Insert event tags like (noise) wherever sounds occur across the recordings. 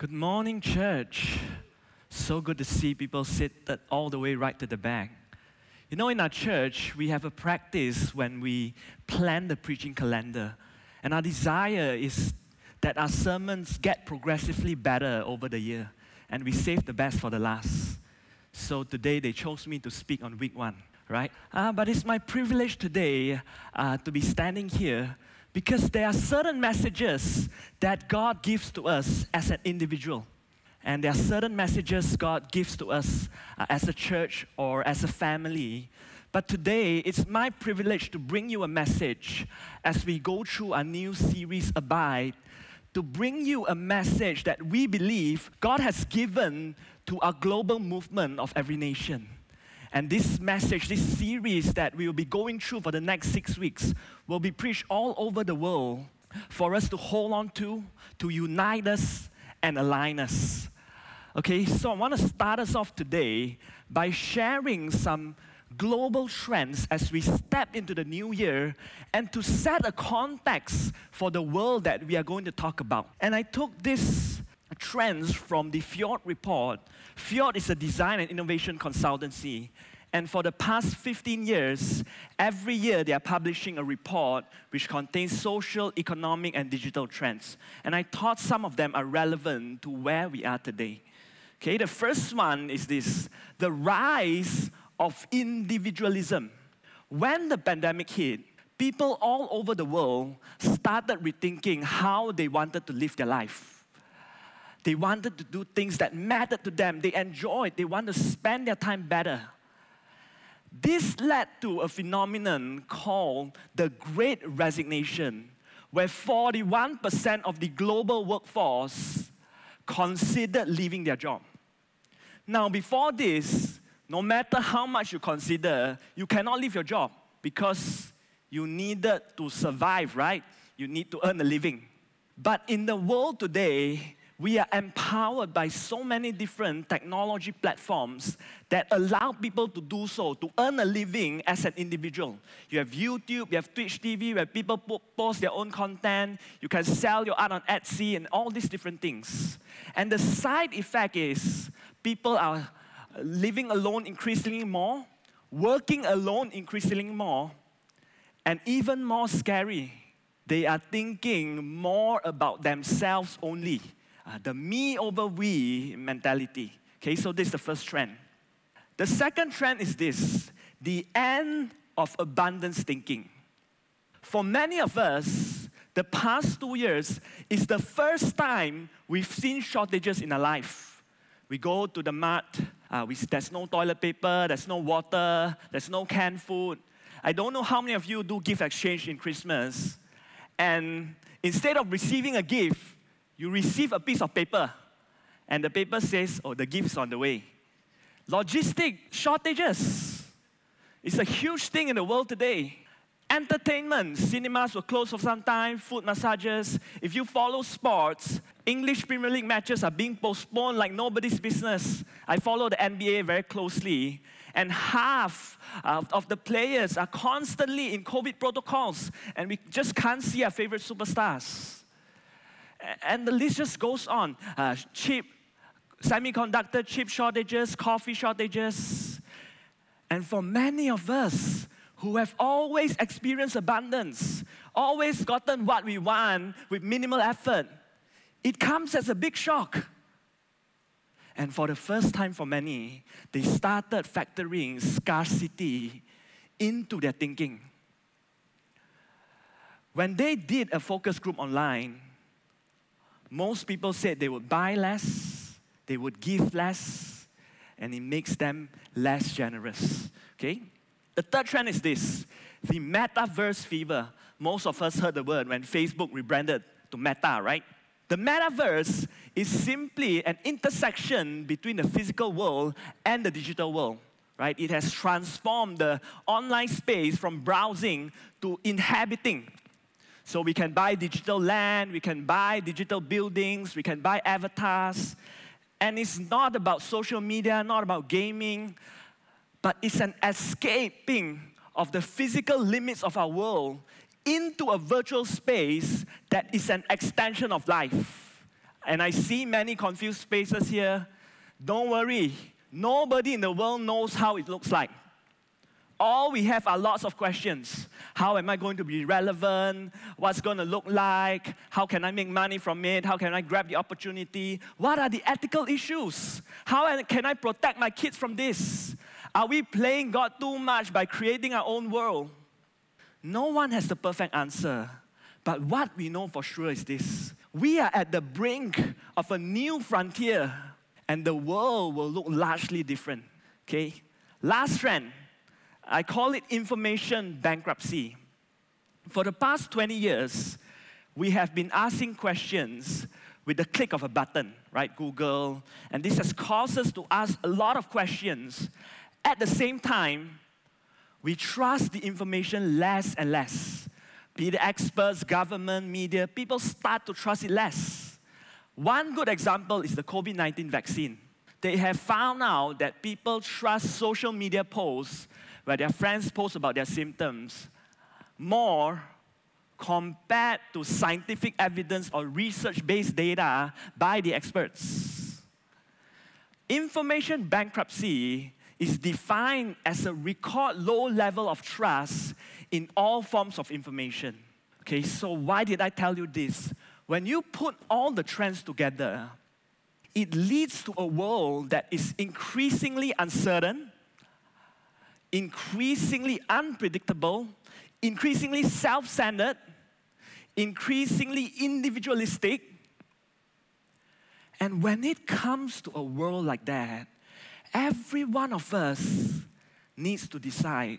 Good morning, church. So good to see people seated all the way right to the back. You know, in our church, we have a practice when we plan the preaching calendar, and our desire is that our sermons get progressively better over the year, and we save the best for the last. So today they chose me to speak on week one, right? Uh, but it's my privilege today uh, to be standing here because there are certain messages that God gives to us as an individual. And there are certain messages God gives to us uh, as a church or as a family. But today, it's my privilege to bring you a message as we go through our new series, Abide, to bring you a message that we believe God has given to our global movement of every nation. And this message, this series that we will be going through for the next six weeks, will be preached all over the world for us to hold on to, to unite us and align us. Okay, so I want to start us off today by sharing some global trends as we step into the new year and to set a context for the world that we are going to talk about. And I took this trends from the Fjord report. Fjord is a design and innovation consultancy. And for the past 15 years, every year they are publishing a report which contains social, economic, and digital trends. And I thought some of them are relevant to where we are today. Okay, the first one is this the rise of individualism. When the pandemic hit, people all over the world started rethinking how they wanted to live their life they wanted to do things that mattered to them. They enjoyed, they wanted to spend their time better. This led to a phenomenon called the Great Resignation, where 41% of the global workforce considered leaving their job. Now, before this, no matter how much you consider, you cannot leave your job because you needed to survive, right? You need to earn a living. But in the world today, we are empowered by so many different technology platforms that allow people to do so, to earn a living as an individual. You have YouTube, you have Twitch TV, where people post their own content. You can sell your art on Etsy and all these different things. And the side effect is people are living alone increasingly more, working alone increasingly more, and even more scary, they are thinking more about themselves only uh, the me over we mentality. Okay, so this is the first trend. The second trend is this the end of abundance thinking. For many of us, the past two years is the first time we've seen shortages in our life. We go to the mart, uh, we, there's no toilet paper, there's no water, there's no canned food. I don't know how many of you do gift exchange in Christmas. And instead of receiving a gift, you receive a piece of paper, and the paper says, Oh, the gift's on the way. Logistic shortages. It's a huge thing in the world today. Entertainment, cinemas were closed for some time, food massages. If you follow sports, English Premier League matches are being postponed like nobody's business. I follow the NBA very closely, and half uh, of the players are constantly in COVID protocols, and we just can't see our favorite superstars and the list just goes on. Uh, chip, semiconductor chip shortages, coffee shortages. And for many of us who have always experienced abundance, always gotten what we want with minimal effort, it comes as a big shock. And for the first time for many, they started factoring scarcity into their thinking. When they did a focus group online, most people said they would buy less, they would give less, and it makes them less generous. Okay? The third trend is this the metaverse fever. Most of us heard the word when Facebook rebranded to Meta, right? The metaverse is simply an intersection between the physical world and the digital world, right? It has transformed the online space from browsing to inhabiting. So we can buy digital land, we can buy digital buildings, we can buy avatars. And it's not about social media, not about gaming, but it's an escaping of the physical limits of our world into a virtual space that is an extension of life. and I see many confused faces here. Don't worry, nobody in the world knows how it looks like. All we have are lots of questions. How am I going to be relevant? What's going to look like? How can I make money from it? How can I grab the opportunity? What are the ethical issues? How can I protect my kids from this? Are we playing God too much by creating our own world? No one has the perfect answer. But what we know for sure is this we are at the brink of a new frontier, and the world will look largely different. Okay? Last trend I call it information bankruptcy. For the past 20 years, we have been asking questions with the click of a button, right? Google. And this has caused us to ask a lot of questions. At the same time, we trust the information less and less. Be it experts, government, media, people start to trust it less. One good example is the COVID 19 vaccine. They have found out that people trust social media posts where their friends post about their symptoms more compared to scientific evidence or research based data by the experts. Information bankruptcy is defined as a record low level of trust in all forms of information. Okay, so why did I tell you this? When you put all the trends together, it leads to a world that is increasingly uncertain, increasingly unpredictable, increasingly self centered, increasingly individualistic. And when it comes to a world like that, every one of us needs to decide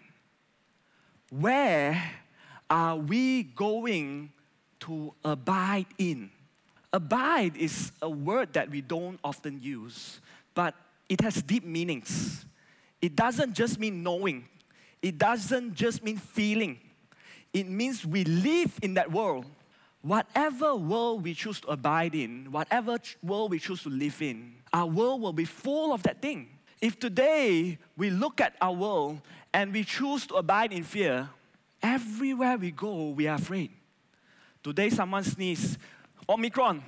where are we going to abide in? Abide is a word that we don't often use, but it has deep meanings. It doesn't just mean knowing, it doesn't just mean feeling. It means we live in that world. Whatever world we choose to abide in, whatever world we choose to live in, our world will be full of that thing. If today we look at our world and we choose to abide in fear, everywhere we go, we are afraid. Today, someone sneezes, Omicron,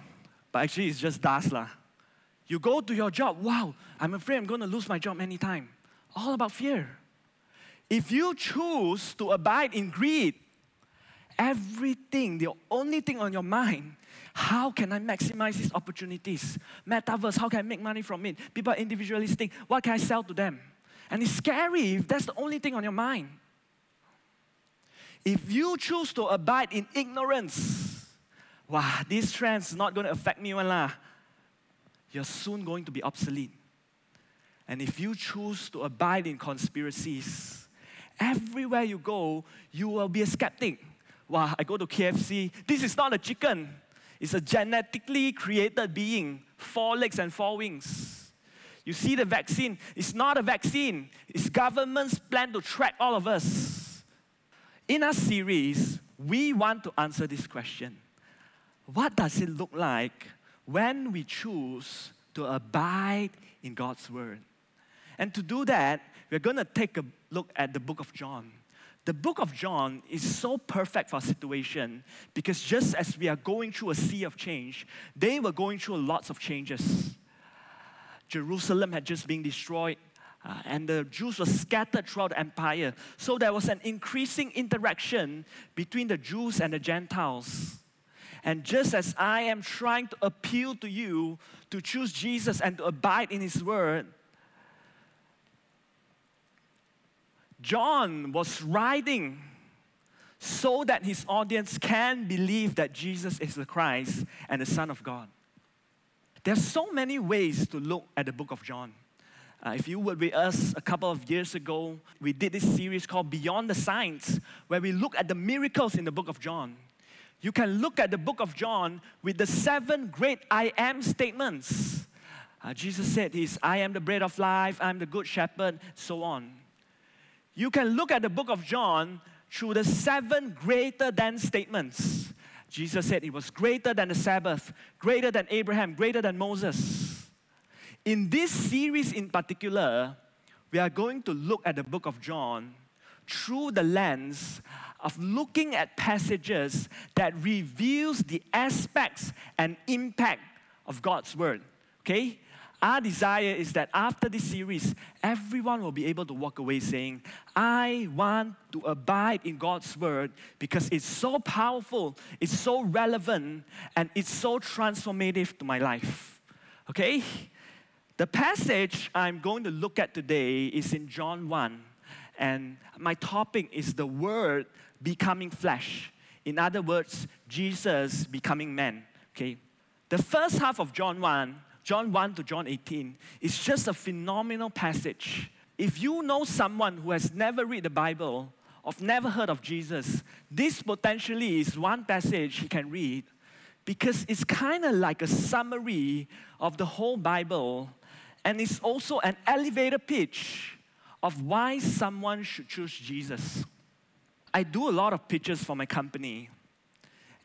but actually it's just dust. Lah. You go to your job, wow, I'm afraid I'm going to lose my job anytime all about fear. If you choose to abide in greed, everything, the only thing on your mind, how can I maximize these opportunities? Metaverse, how can I make money from it? People are individualistic, what can I sell to them? And it's scary if that's the only thing on your mind. If you choose to abide in ignorance, wow, these trends not going to affect me one lah. You're soon going to be obsolete. And if you choose to abide in conspiracies, everywhere you go, you will be a skeptic. Wow, I go to KFC. This is not a chicken, it's a genetically created being, four legs and four wings. You see the vaccine, it's not a vaccine, it's government's plan to track all of us. In our series, we want to answer this question What does it look like when we choose to abide in God's Word? And to do that, we're going to take a look at the book of John. The book of John is so perfect for our situation because just as we are going through a sea of change, they were going through lots of changes. Jerusalem had just been destroyed, uh, and the Jews were scattered throughout the empire. So there was an increasing interaction between the Jews and the Gentiles. And just as I am trying to appeal to you to choose Jesus and to abide in His word, John was writing so that his audience can believe that Jesus is the Christ and the Son of God. There's so many ways to look at the book of John. Uh, if you were with us a couple of years ago, we did this series called Beyond the Signs, where we look at the miracles in the book of John. You can look at the book of John with the seven great I am statements. Uh, Jesus said, He's I am the bread of life, I'm the good shepherd, so on you can look at the book of John through the seven greater than statements. Jesus said it was greater than the Sabbath, greater than Abraham, greater than Moses. In this series in particular, we are going to look at the book of John through the lens of looking at passages that reveals the aspects and impact of God's Word. Okay? Our desire is that after this series, everyone will be able to walk away saying, I want to abide in God's Word because it's so powerful, it's so relevant, and it's so transformative to my life. Okay? The passage I'm going to look at today is in John 1, and my topic is the Word becoming flesh. In other words, Jesus becoming man. Okay? The first half of John 1 John 1 to John 18 is just a phenomenal passage. If you know someone who has never read the Bible or never heard of Jesus, this potentially is one passage he can read because it's kind of like a summary of the whole Bible and it's also an elevator pitch of why someone should choose Jesus. I do a lot of pitches for my company.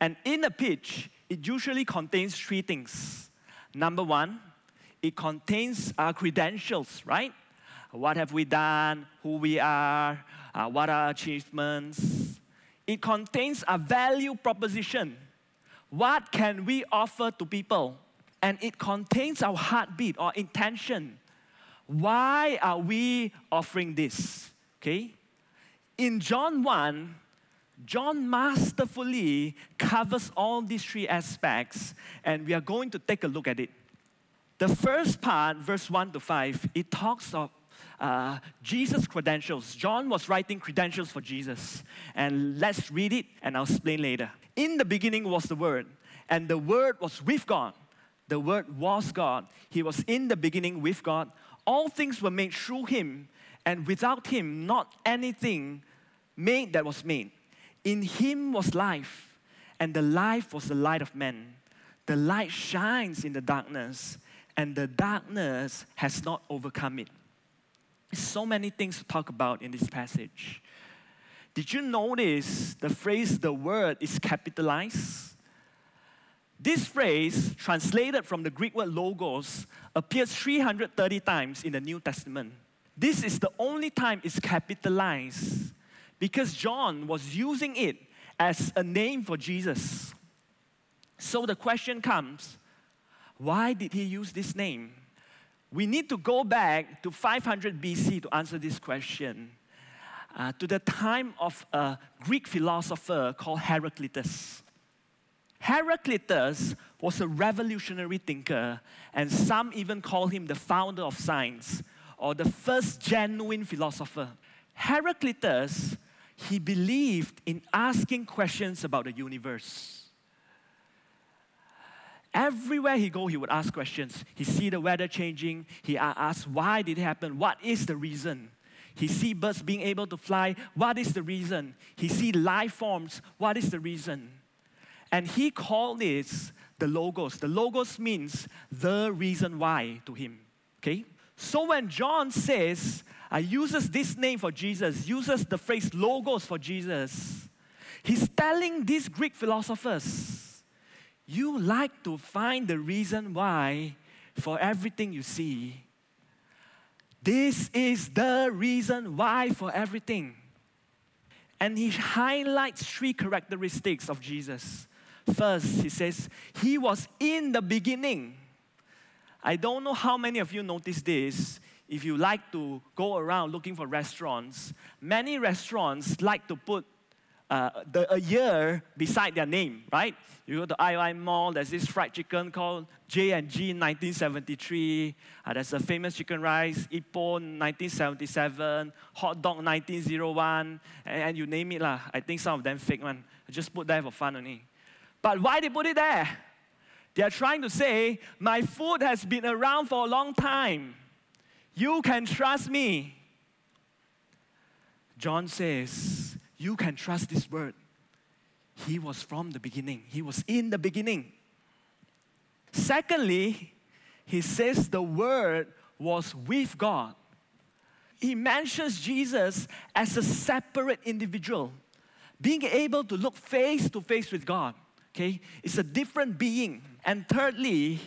And in a pitch, it usually contains three things Number one, it contains our credentials, right? What have we done? Who we are? Uh, what are our achievements? It contains a value proposition. What can we offer to people? And it contains our heartbeat or intention. Why are we offering this? Okay? In John 1, John masterfully covers all these three aspects, and we are going to take a look at it. The first part, verse 1 to 5, it talks of uh, Jesus' credentials. John was writing credentials for Jesus. And let's read it and I'll explain later. In the beginning was the Word, and the Word was with God. The Word was God. He was in the beginning with God. All things were made through Him, and without Him, not anything made that was made. In him was life, and the life was the light of men. The light shines in the darkness, and the darkness has not overcome it. So many things to talk about in this passage. Did you notice the phrase, the word is capitalized? This phrase, translated from the Greek word logos, appears 330 times in the New Testament. This is the only time it's capitalized because John was using it as a name for Jesus. So the question comes why did he use this name? We need to go back to 500 BC to answer this question. Uh, to the time of a Greek philosopher called Heraclitus. Heraclitus was a revolutionary thinker, and some even call him the founder of science or the first genuine philosopher. Heraclitus he believed in asking questions about the universe. Everywhere he go, he would ask questions. He see the weather changing. He ask, why did it happen? What is the reason? He see birds being able to fly. What is the reason? He see life forms. What is the reason? And he called this the logos. The logos means the reason why to him. Okay? So when John says uh, uses this name for Jesus, uses the phrase logos for Jesus. He's telling these Greek philosophers, you like to find the reason why for everything you see. This is the reason why for everything. And he highlights three characteristics of Jesus. First, he says, He was in the beginning. I don't know how many of you noticed this if you like to go around looking for restaurants, many restaurants like to put uh, the, a year beside their name, right? You go to IOI Mall, there's this fried chicken called J&G 1973. Uh, there's a famous chicken rice, Ippon 1977, hot dog 1901, and, and you name it lah. I think some of them fake one. I just put there for fun only. But why they put it there? They are trying to say, my food has been around for a long time. You can trust me. John says, You can trust this word. He was from the beginning, He was in the beginning. Secondly, he says the word was with God. He mentions Jesus as a separate individual, being able to look face to face with God. Okay, it's a different being. And thirdly,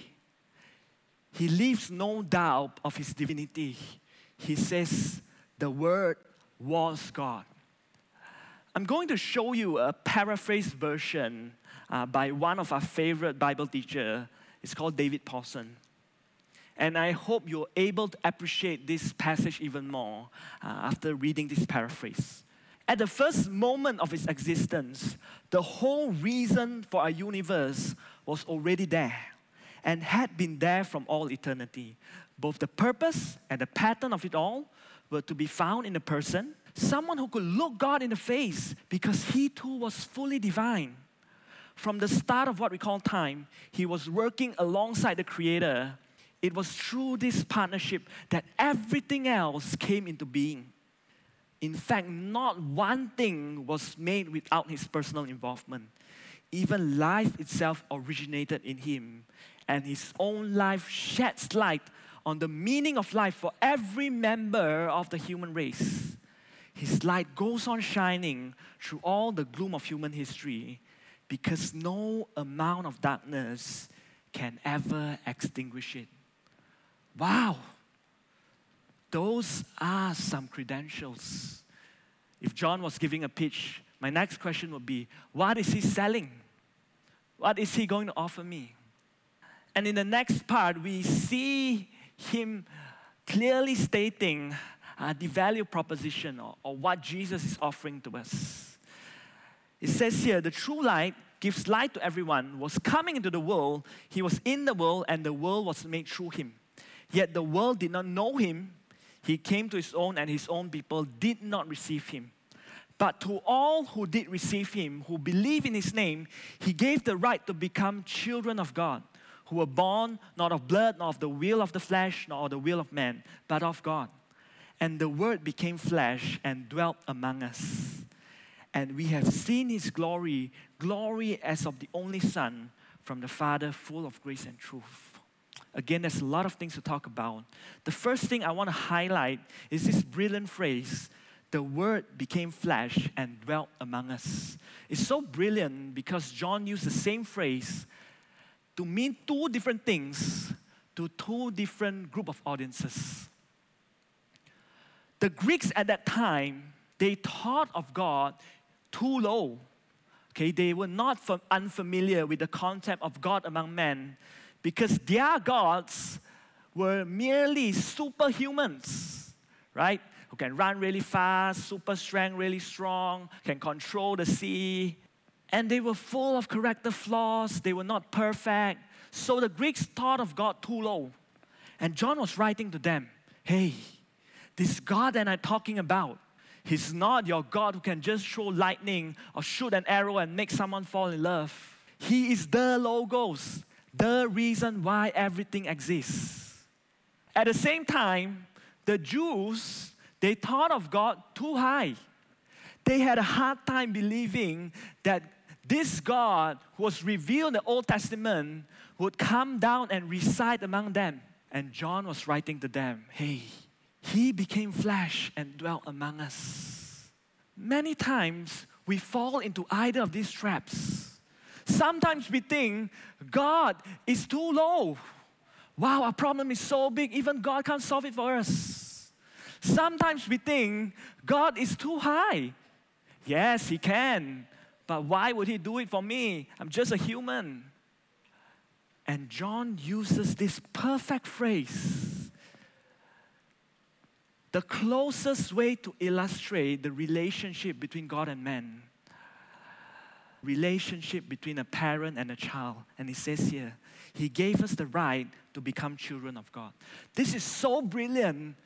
he leaves no doubt of his divinity. He says, The Word was God. I'm going to show you a paraphrased version uh, by one of our favorite Bible teacher. It's called David Pawson. And I hope you're able to appreciate this passage even more uh, after reading this paraphrase. At the first moment of its existence, the whole reason for our universe was already there and had been there from all eternity. Both the purpose and the pattern of it all were to be found in a person, someone who could look God in the face because he too was fully divine. From the start of what we call time, he was working alongside the Creator. It was through this partnership that everything else came into being. In fact, not one thing was made without his personal involvement. Even life itself originated in him, and his own life sheds light on the meaning of life for every member of the human race. His light goes on shining through all the gloom of human history because no amount of darkness can ever extinguish it. Wow! Those are some credentials. If John was giving a pitch, my next question would be what is he selling? What is he going to offer me? And in the next part, we see him clearly stating uh, the value proposition or, or what Jesus is offering to us. It says here, the true light gives light to everyone, was coming into the world. He was in the world, and the world was made through him. Yet the world did not know him. He came to his own, and his own people did not receive him. But to all who did receive him, who believe in his name, he gave the right to become children of God who were born not of blood, nor of the will of the flesh, nor of the will of man, but of God. And the Word became flesh and dwelt among us. And we have seen His glory, glory as of the only Son from the Father, full of grace and truth. Again, there's a lot of things to talk about. The first thing I want to highlight is this brilliant phrase the Word became flesh and dwelt among us. It's so brilliant because John used the same phrase to mean two different things to two different group of audiences. The Greeks at that time, they thought of God too low. Okay, they were not unfamiliar with the concept of God among men because their gods were merely superhumans, right? Who can run really fast, super strength, really strong, can control the sea, and they were full of character flaws, they were not perfect. So the Greeks thought of God too low. And John was writing to them hey, this God that I'm talking about, He's not your God who can just throw lightning or shoot an arrow and make someone fall in love. He is the Logos, the reason why everything exists. At the same time, the Jews, they thought of God too high. They had a hard time believing that this God who was revealed in the Old Testament would come down and reside among them. And John was writing to them, hey, he became flesh and dwelt among us. Many times we fall into either of these traps. Sometimes we think God is too low. Wow, our problem is so big, even God can't solve it for us. Sometimes we think God is too high. Yes, He can. But why would he do it for me? I'm just a human. And John uses this perfect phrase the closest way to illustrate the relationship between God and man. Relationship between a parent and a child. And he says here, He gave us the right to become children of God. This is so brilliant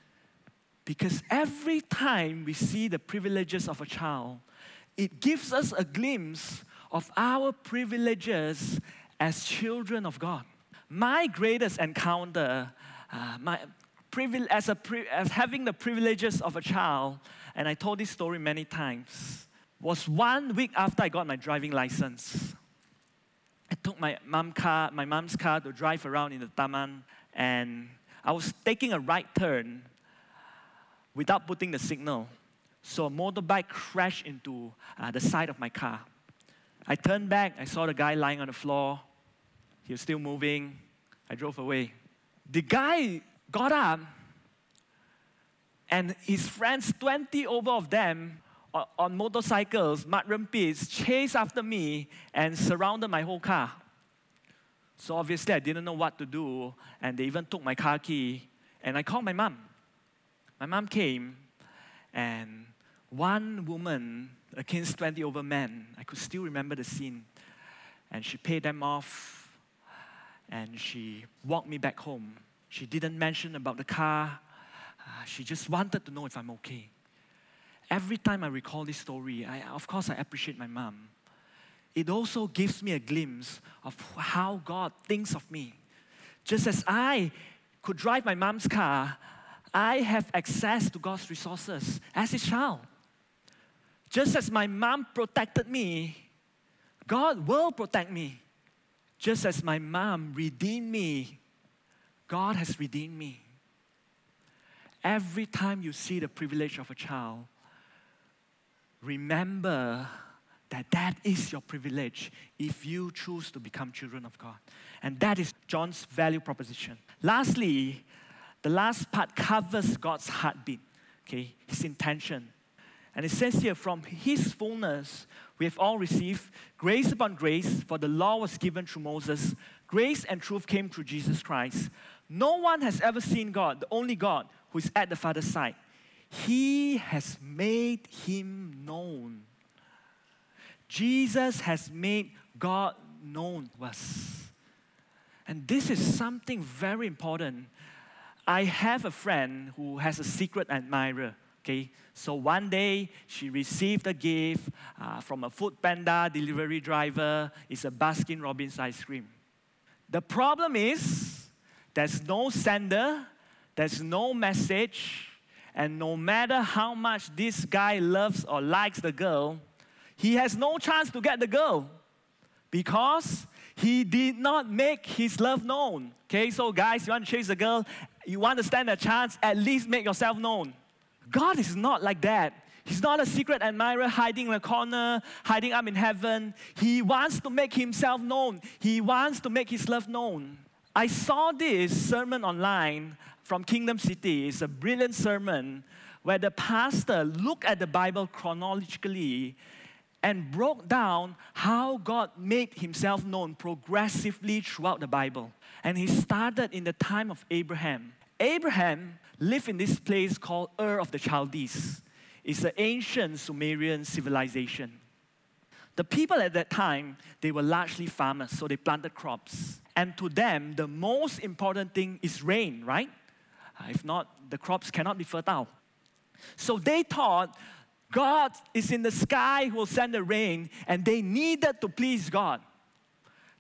because every time we see the privileges of a child, it gives us a glimpse of our privileges as children of God. My greatest encounter, uh, my as, a as having the privileges of a child, and I told this story many times, was one week after I got my driving license. I took my mom car, my mom's car to drive around in the Taman, and I was taking a right turn without putting the signal. So a motorbike crashed into uh, the side of my car. I turned back, I saw the guy lying on the floor. He was still moving. I drove away. The guy got up, and his friends, 20 over of them, on, motorcycles, mudroom pits, chased after me and surrounded my whole car. So obviously, I didn't know what to do, and they even took my car key, and I called my mom. My mom came, and one woman against 20 over men, I could still remember the scene. And she paid them off, and she walked me back home. She didn't mention about the car, uh, she just wanted to know if I'm okay. Every time I recall this story, I, of course, I appreciate my mom it also gives me a glimpse of how God thinks of me. Just as I could drive my mom's car, I have access to God's resources as His child. Just as my mom protected me, God will protect me. Just as my mom redeemed me, God has redeemed me. Every time you see the privilege of a child, remember that that is your privilege if you choose to become children of God. And that is John's value proposition. Lastly, the last part covers God's heartbeat, okay, his intention. And it says here, from his fullness, we have all received grace upon grace, for the law was given through Moses. Grace and truth came through Jesus Christ. No one has ever seen God, the only God who is at the Father's side. He has made him known. Jesus has made God known to us. And this is something very important. I have a friend who has a secret admirer. Okay, so one day she received a gift uh, from a food panda delivery driver. It's a Baskin Robbins ice cream. The problem is there's no sender, there's no message, and no matter how much this guy loves or likes the girl, he has no chance to get the girl because he did not make his love known. Okay, so guys, you want to chase a girl, you want to stand a chance, at least make yourself known. God is not like that. He's not a secret admirer hiding in a corner, hiding up in heaven. He wants to make himself known. He wants to make his love known. I saw this sermon online from Kingdom City. It's a brilliant sermon where the pastor looked at the Bible chronologically and broke down how God made himself known progressively throughout the Bible. And he started in the time of Abraham. Abraham lived in this place called Ur of the Chaldees. It's an ancient Sumerian civilization. The people at that time, they were largely farmers, so they planted crops. And to them, the most important thing is rain, right? Ah, if not, the crops cannot be fertile. So they thought God is in the sky who will send the rain, and they needed to please God.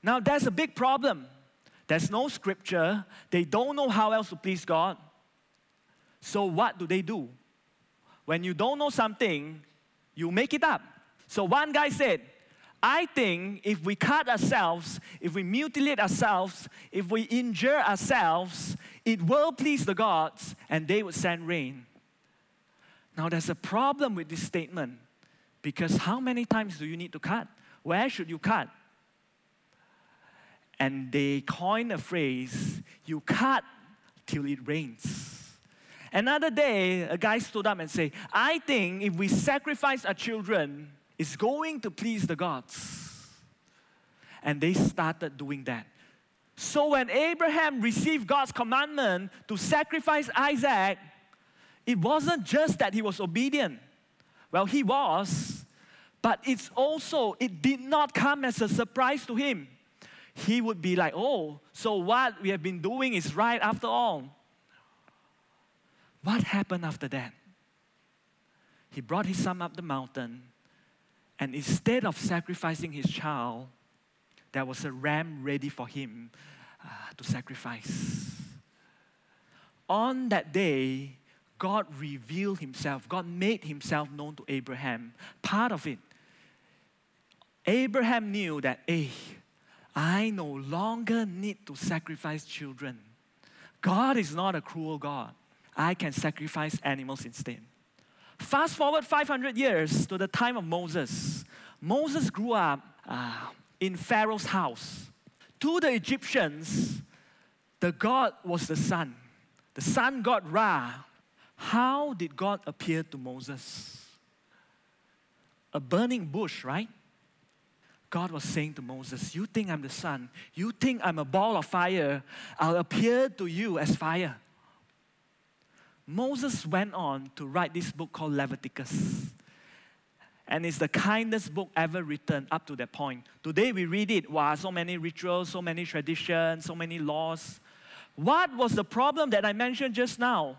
Now, that's a big problem. There's no scripture, they don't know how else to please God. So, what do they do? When you don't know something, you make it up. So, one guy said, I think if we cut ourselves, if we mutilate ourselves, if we injure ourselves, it will please the gods and they would send rain. Now, there's a problem with this statement because how many times do you need to cut? Where should you cut? And they coined a phrase you cut till it rains. Another day, a guy stood up and said, I think if we sacrifice our children, it's going to please the gods. And they started doing that. So when Abraham received God's commandment to sacrifice Isaac, it wasn't just that he was obedient. Well, he was, but it's also, it did not come as a surprise to him. He would be like, oh, so what we have been doing is right after all. What happened after that? He brought his son up the mountain, and instead of sacrificing his child, there was a ram ready for him uh, to sacrifice. On that day, God revealed himself, God made himself known to Abraham. Part of it, Abraham knew that, hey, I no longer need to sacrifice children. God is not a cruel God. I can sacrifice animals instead. Fast forward 500 years to the time of Moses. Moses grew up uh, in Pharaoh's house. To the Egyptians, the God was the sun. The sun god Ra how did God appear to Moses? A burning bush, right? God was saying to Moses, You think I'm the sun? You think I'm a ball of fire? I'll appear to you as fire. Moses went on to write this book called Leviticus. And it's the kindest book ever written up to that point. Today we read it, wow, so many rituals, so many traditions, so many laws. What was the problem that I mentioned just now?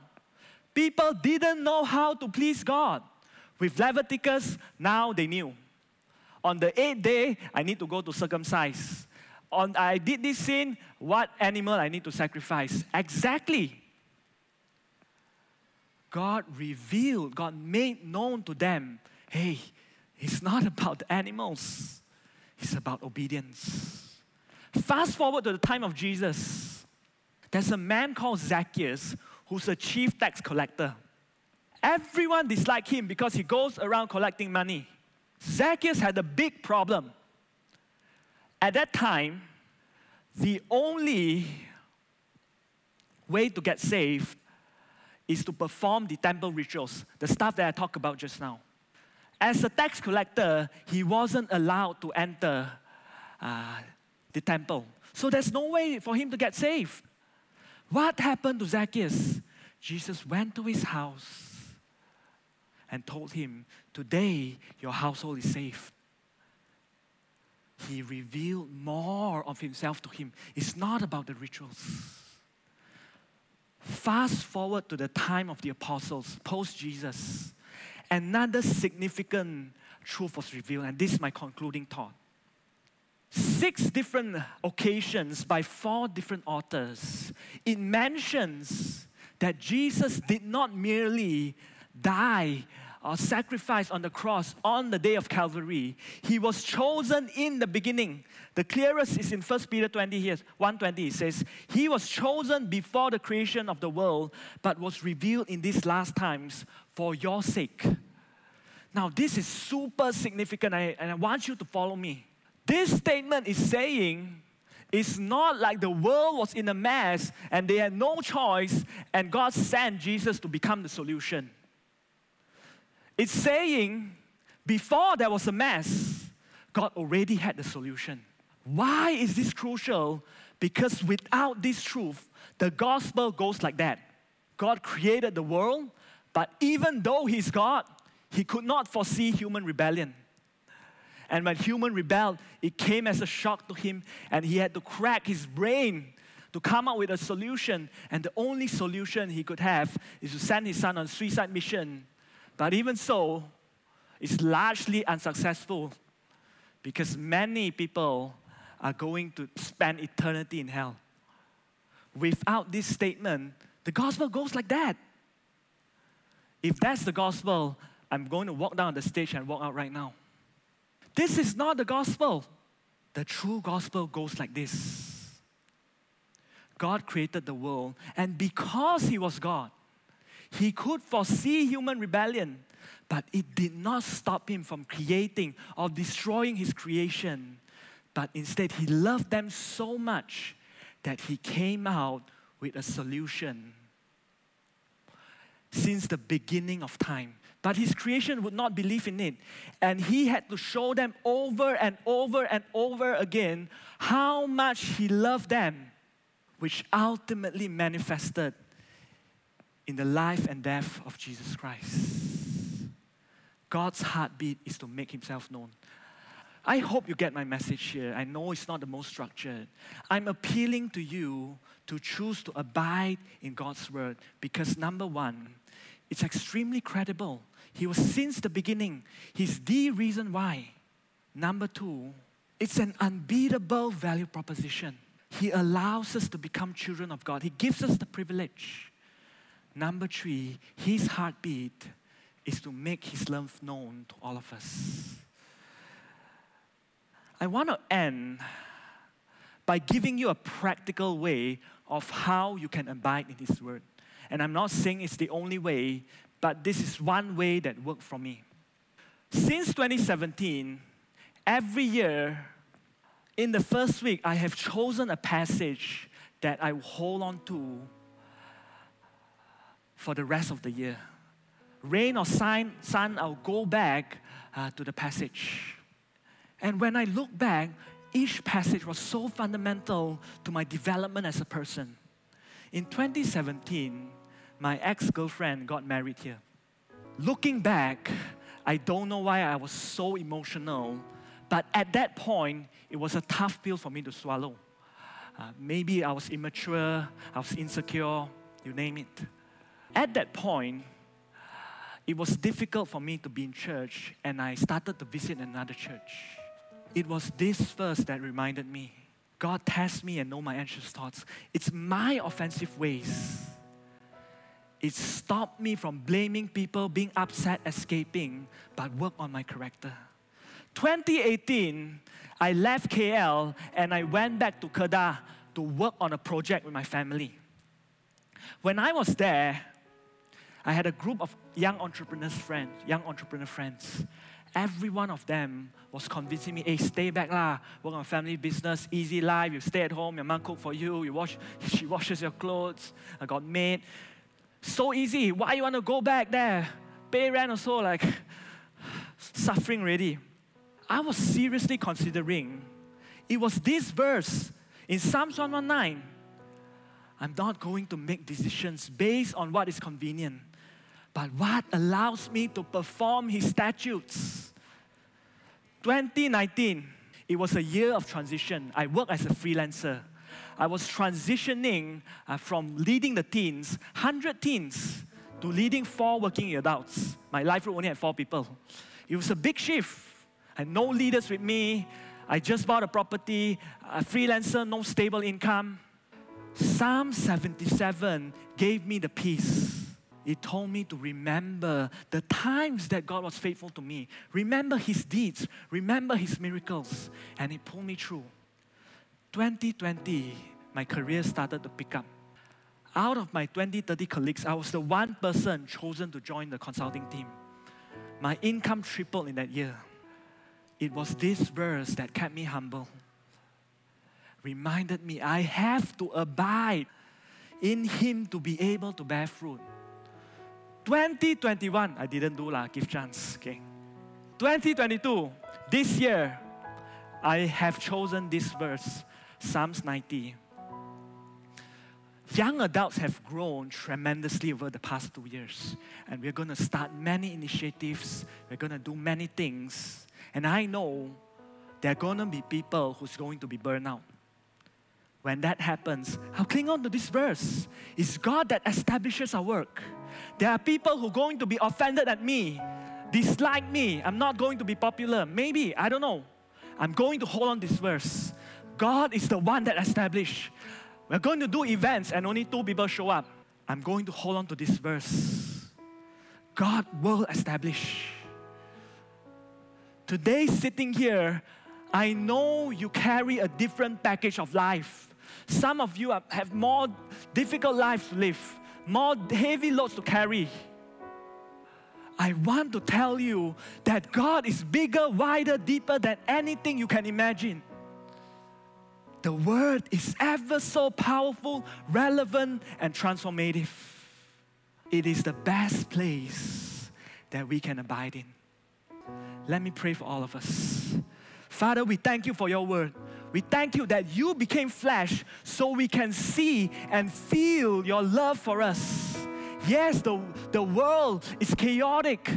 People didn't know how to please God. With Leviticus, now they knew. On the eighth day, I need to go to circumcise. On I did this sin, what animal I need to sacrifice? Exactly. God revealed, God made known to them, hey, it's not about the animals, it's about obedience. Fast forward to the time of Jesus. There's a man called Zacchaeus who's a chief tax collector. Everyone disliked him because he goes around collecting money. Zacchaeus had a big problem. At that time, the only way to get saved is to perform the temple rituals, the stuff that I talked about just now. As a tax collector, he wasn't allowed to enter uh, the temple. So there's no way for him to get saved. What happened to Zacchaeus? Jesus went to his house and told him, Today your household is safe. He revealed more of himself to him. It's not about the rituals. Fast forward to the time of the apostles, post Jesus, another significant truth was revealed, and this is my concluding thought. Six different occasions by four different authors, it mentions that Jesus did not merely die or sacrifice on the cross on the day of Calvary. He was chosen in the beginning. The clearest is in 1 Peter 20 here, 120. It says, He was chosen before the creation of the world, but was revealed in these last times for your sake. Now, this is super significant, and I want you to follow me. This statement is saying it's not like the world was in a mess and they had no choice, and God sent Jesus to become the solution. It's saying before there was a mess, God already had the solution. Why is this crucial? Because without this truth, the gospel goes like that God created the world, but even though He's God, He could not foresee human rebellion. And when human rebelled, it came as a shock to him, and he had to crack his brain to come up with a solution. And the only solution he could have is to send his son on suicide mission but even so, it's largely unsuccessful because many people are going to spend eternity in hell. Without this statement, the gospel goes like that. If that's the gospel, I'm going to walk down the stage and walk out right now. This is not the gospel. The true gospel goes like this God created the world, and because He was God, he could foresee human rebellion, but it did not stop him from creating or destroying his creation. But instead, he loved them so much that he came out with a solution since the beginning of time. But his creation would not believe in it. And he had to show them over and over and over again how much he loved them, which ultimately manifested in the life and death of Jesus Christ. God's heartbeat is to make himself known. I hope you get my message here. I know it's not the most structured. I'm appealing to you to choose to abide in God's word because number one, it's extremely credible. He was since the beginning, He's the reason why. Number two, it's an unbeatable value proposition. He allows us to become children of God, He gives us the privilege. Number three, his heartbeat is to make his love known to all of us. I want to end by giving you a practical way of how you can abide in his word. And I'm not saying it's the only way, but this is one way that worked for me. Since 2017, every year, in the first week, I have chosen a passage that I hold on to for the rest of the year. Rain or sun, sun I'll go back uh, to the passage. And when I look back, each passage was so fundamental to my development as a person. In 2017, my ex girlfriend got married here. Looking back, I don't know why I was so emotional, but at that point, it was a tough pill for me to swallow. Uh, maybe I was immature, I was insecure, you name it. At that point, it was difficult for me to be in church, and I started to visit another church. It was this verse that reminded me God tests me and know my anxious thoughts. It's my offensive ways. It stopped me from blaming people, being upset, escaping, but work on my character. 2018, I left KL and I went back to Kedah to work on a project with my family. When I was there, I had a group of young entrepreneurs friends, young entrepreneur friends. Every one of them was convincing me, hey, stay back lah, work on family business, easy life, you stay at home, your mom cook for you, you wash, (laughs) she washes your clothes, I got maid. So easy, why you want to go back there? Pay rent also, like, (sighs) suffering already. I was seriously considering, it was this verse in Psalms 119. I'm not going to make decisions based on what is convenient, but what allows me to perform His statutes. 2019, it was a year of transition. I worked as a freelancer. I was transitioning uh, from leading the teens, 100 teens, to leading four working adults. My life group only had four people. It was a big shift. I had no leaders with me. I just bought a property, a freelancer, no stable income. Psalm 77 gave me the peace. It told me to remember the times that God was faithful to me, remember His deeds, remember His miracles, and it pulled me through. 2020, my career started to pick up. Out of my 20, 30 colleagues, I was the one person chosen to join the consulting team. My income tripled in that year. It was this verse that kept me humble reminded me I have to abide in Him to be able to bear fruit. 2021, I didn't do lah, give chance, okay. 2022, this year, I have chosen this verse, Psalms 90. Young adults have grown tremendously over the past two years, and we're going to start many initiatives. We're going to do many things, and I know there are going to be people who's going to be burned out when that happens, I'll cling on to this verse. It's God that establishes our work. There are people who are going to be offended at me, dislike me. I'm not going to be popular. Maybe, I don't know. I'm going to hold on this verse. God is the one that established. We're going to do events and only two people show up. I'm going to hold on to this verse. God will establish. Today, sitting here, I know you carry a different package of life. Some of you have more difficult lives to live, more heavy loads to carry. I want to tell you that God is bigger, wider, deeper than anything you can imagine. The Word is ever so powerful, relevant, and transformative. It is the best place that we can abide in. Let me pray for all of us. Father, we thank you for your Word. We thank you that you became flesh so we can see and feel your love for us. Yes, the, the world is chaotic.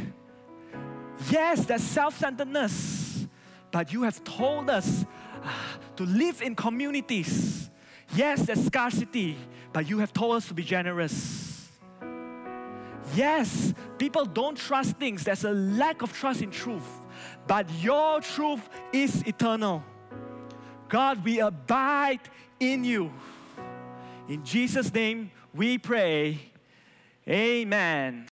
Yes, there's self centeredness. But you have told us uh, to live in communities. Yes, there's scarcity, but you have told us to be generous. Yes, people don't trust things. There's a lack of trust in truth. But your truth is eternal. God, we abide in you. In Jesus' name we pray. Amen.